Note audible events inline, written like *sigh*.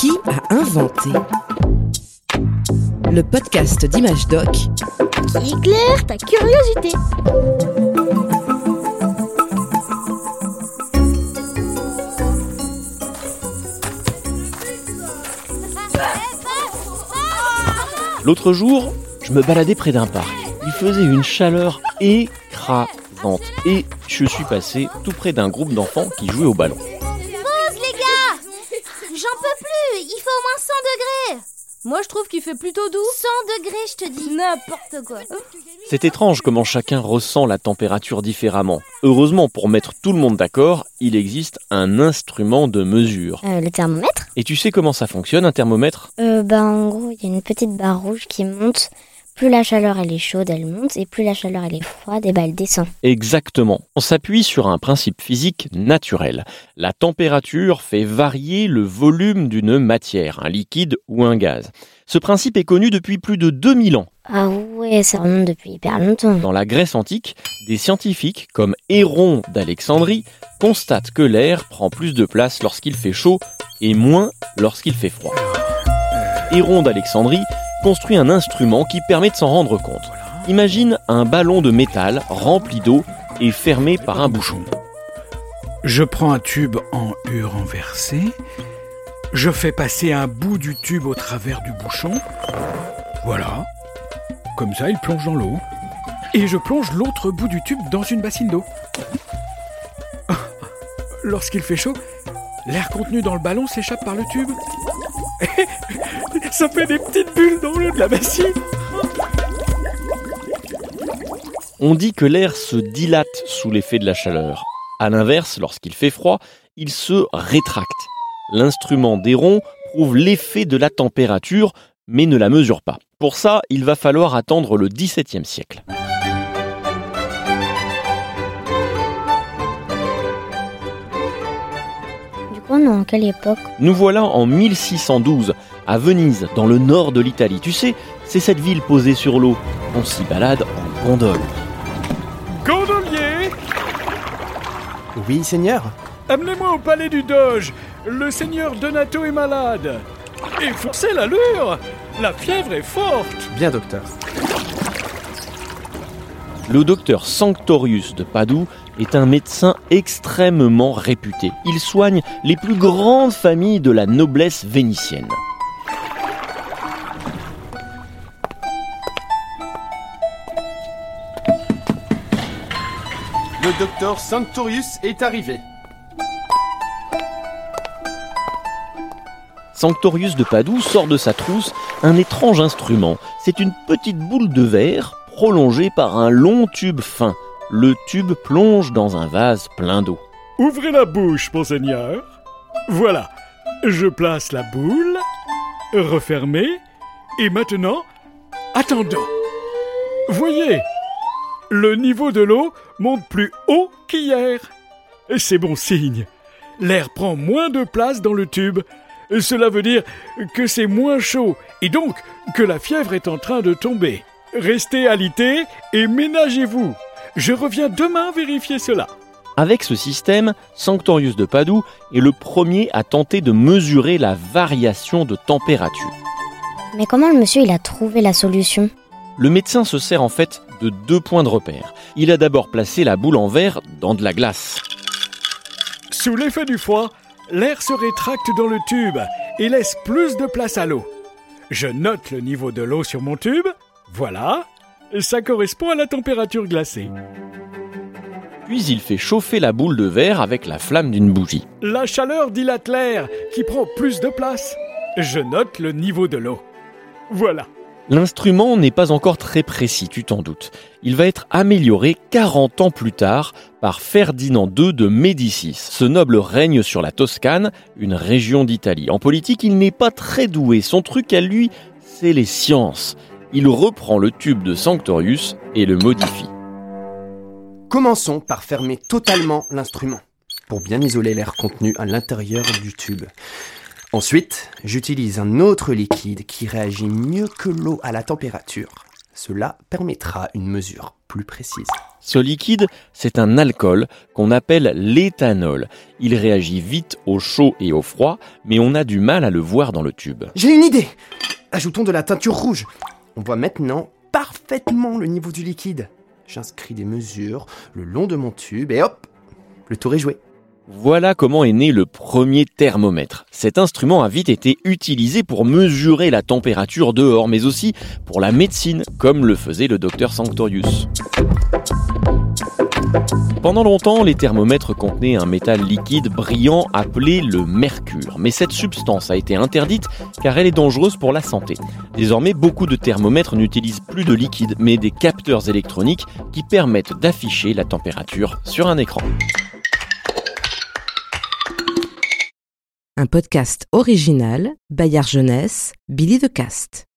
Qui a inventé Le podcast d'Image Doc qui éclaire ta curiosité. L'autre jour, je me baladais près d'un parc. Il faisait une chaleur écrasante et je suis passé tout près d'un groupe d'enfants qui jouaient au ballon. Il fait au moins 100 degrés Moi je trouve qu'il fait plutôt doux. 100 degrés je te dis N'importe quoi. C'est étrange comment chacun ressent la température différemment. Heureusement, pour mettre tout le monde d'accord, il existe un instrument de mesure. Euh, le thermomètre? Et tu sais comment ça fonctionne un thermomètre? Euh, ben, En gros, il y a une petite barre rouge qui monte. Plus la chaleur elle est chaude, elle monte, et plus la chaleur elle est froide, et ben elle descend. Exactement. On s'appuie sur un principe physique naturel. La température fait varier le volume d'une matière, un liquide ou un gaz. Ce principe est connu depuis plus de 2000 ans. Ah ouais, ça remonte depuis hyper longtemps. Dans la Grèce antique, des scientifiques comme Héron d'Alexandrie constatent que l'air prend plus de place lorsqu'il fait chaud et moins lorsqu'il fait froid. Héron d'Alexandrie construit un instrument qui permet de s'en rendre compte. Imagine un ballon de métal rempli d'eau et fermé par un bouchon. Je prends un tube en U renversé, je fais passer un bout du tube au travers du bouchon. Voilà. Comme ça, il plonge dans l'eau. Et je plonge l'autre bout du tube dans une bassine d'eau. *laughs* Lorsqu'il fait chaud, l'air contenu dans le ballon s'échappe par le tube. *laughs* On dit que l'air se dilate sous l'effet de la chaleur. A l'inverse, lorsqu'il fait froid, il se rétracte. L'instrument d'Héron prouve l'effet de la température, mais ne la mesure pas. Pour ça, il va falloir attendre le XVIIe siècle. Quelle époque Nous voilà en 1612, à Venise, dans le nord de l'Italie. Tu sais, c'est cette ville posée sur l'eau. On s'y balade en gondole. Gondolier Oui, Seigneur Amenez-moi au palais du Doge. Le seigneur Donato est malade. Et forcez l'allure La fièvre est forte Bien, docteur. Le docteur Sanctorius de Padoue est un médecin extrêmement réputé. Il soigne les plus grandes familles de la noblesse vénitienne. Le docteur Sanctorius est arrivé. Sanctorius de Padoue sort de sa trousse un étrange instrument. C'est une petite boule de verre prolongée par un long tube fin. Le tube plonge dans un vase plein d'eau. Ouvrez la bouche, monseigneur. Voilà. Je place la boule. Refermez. Et maintenant, attendons. Voyez, le niveau de l'eau monte plus haut qu'hier. C'est bon signe. L'air prend moins de place dans le tube. Cela veut dire que c'est moins chaud et donc que la fièvre est en train de tomber. Restez alité et ménagez-vous. Je reviens demain vérifier cela. Avec ce système, Sanctorius de Padoue est le premier à tenter de mesurer la variation de température. Mais comment le monsieur il a trouvé la solution? Le médecin se sert en fait de deux points de repère. Il a d'abord placé la boule en verre dans de la glace. Sous l'effet du froid, l'air se rétracte dans le tube et laisse plus de place à l'eau. Je note le niveau de l'eau sur mon tube. Voilà. Ça correspond à la température glacée. Puis il fait chauffer la boule de verre avec la flamme d'une bougie. La chaleur dilate l'air qui prend plus de place. Je note le niveau de l'eau. Voilà. L'instrument n'est pas encore très précis, tu t'en doutes. Il va être amélioré 40 ans plus tard par Ferdinand II de Médicis. Ce noble règne sur la Toscane, une région d'Italie. En politique, il n'est pas très doué. Son truc à lui, c'est les sciences. Il reprend le tube de Sanctorius et le modifie. Commençons par fermer totalement l'instrument pour bien isoler l'air contenu à l'intérieur du tube. Ensuite, j'utilise un autre liquide qui réagit mieux que l'eau à la température. Cela permettra une mesure plus précise. Ce liquide, c'est un alcool qu'on appelle l'éthanol. Il réagit vite au chaud et au froid, mais on a du mal à le voir dans le tube. J'ai une idée Ajoutons de la teinture rouge. On voit maintenant parfaitement le niveau du liquide. J'inscris des mesures le long de mon tube et hop, le tour est joué. Voilà comment est né le premier thermomètre. Cet instrument a vite été utilisé pour mesurer la température dehors, mais aussi pour la médecine, comme le faisait le docteur Sanctorius. Pendant longtemps, les thermomètres contenaient un métal liquide brillant appelé le mercure. Mais cette substance a été interdite car elle est dangereuse pour la santé. Désormais, beaucoup de thermomètres n'utilisent plus de liquide mais des capteurs électroniques qui permettent d'afficher la température sur un écran. Un podcast original, Bayard Jeunesse, Billy de Cast.